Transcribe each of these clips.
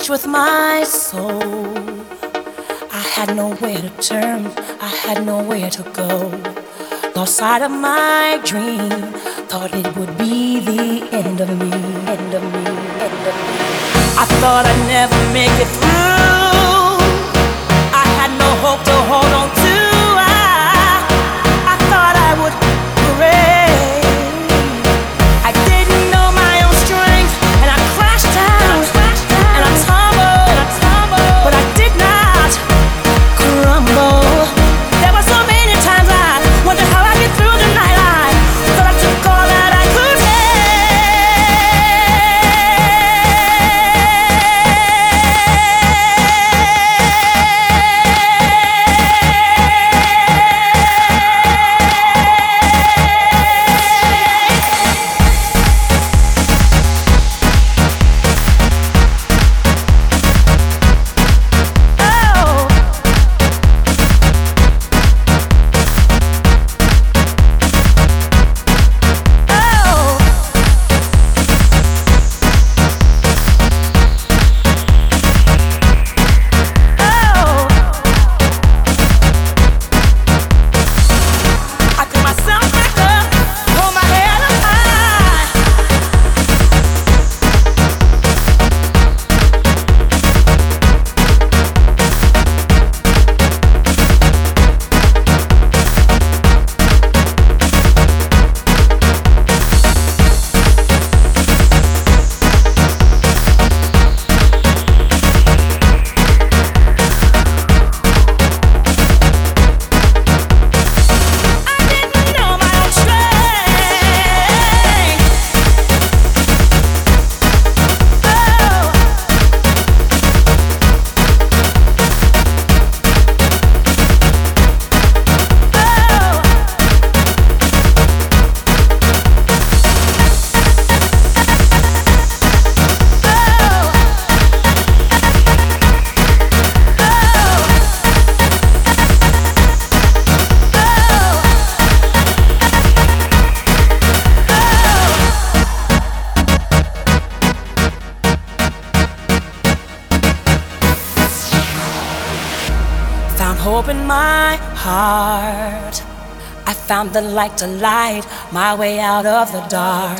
touch with my soul. I had nowhere to turn, I had nowhere to go. Lost sight of my dream, thought it would be the end of me, end of me, end of me. I thought I'd never make it through. Found the light to light my way out of the dark.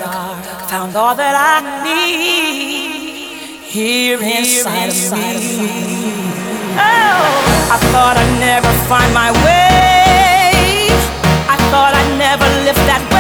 Found all that I need here inside of me. Oh, I thought I'd never find my way. I thought I'd never lift that way.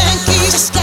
thank you.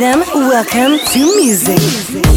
Freedom. Welcome to music.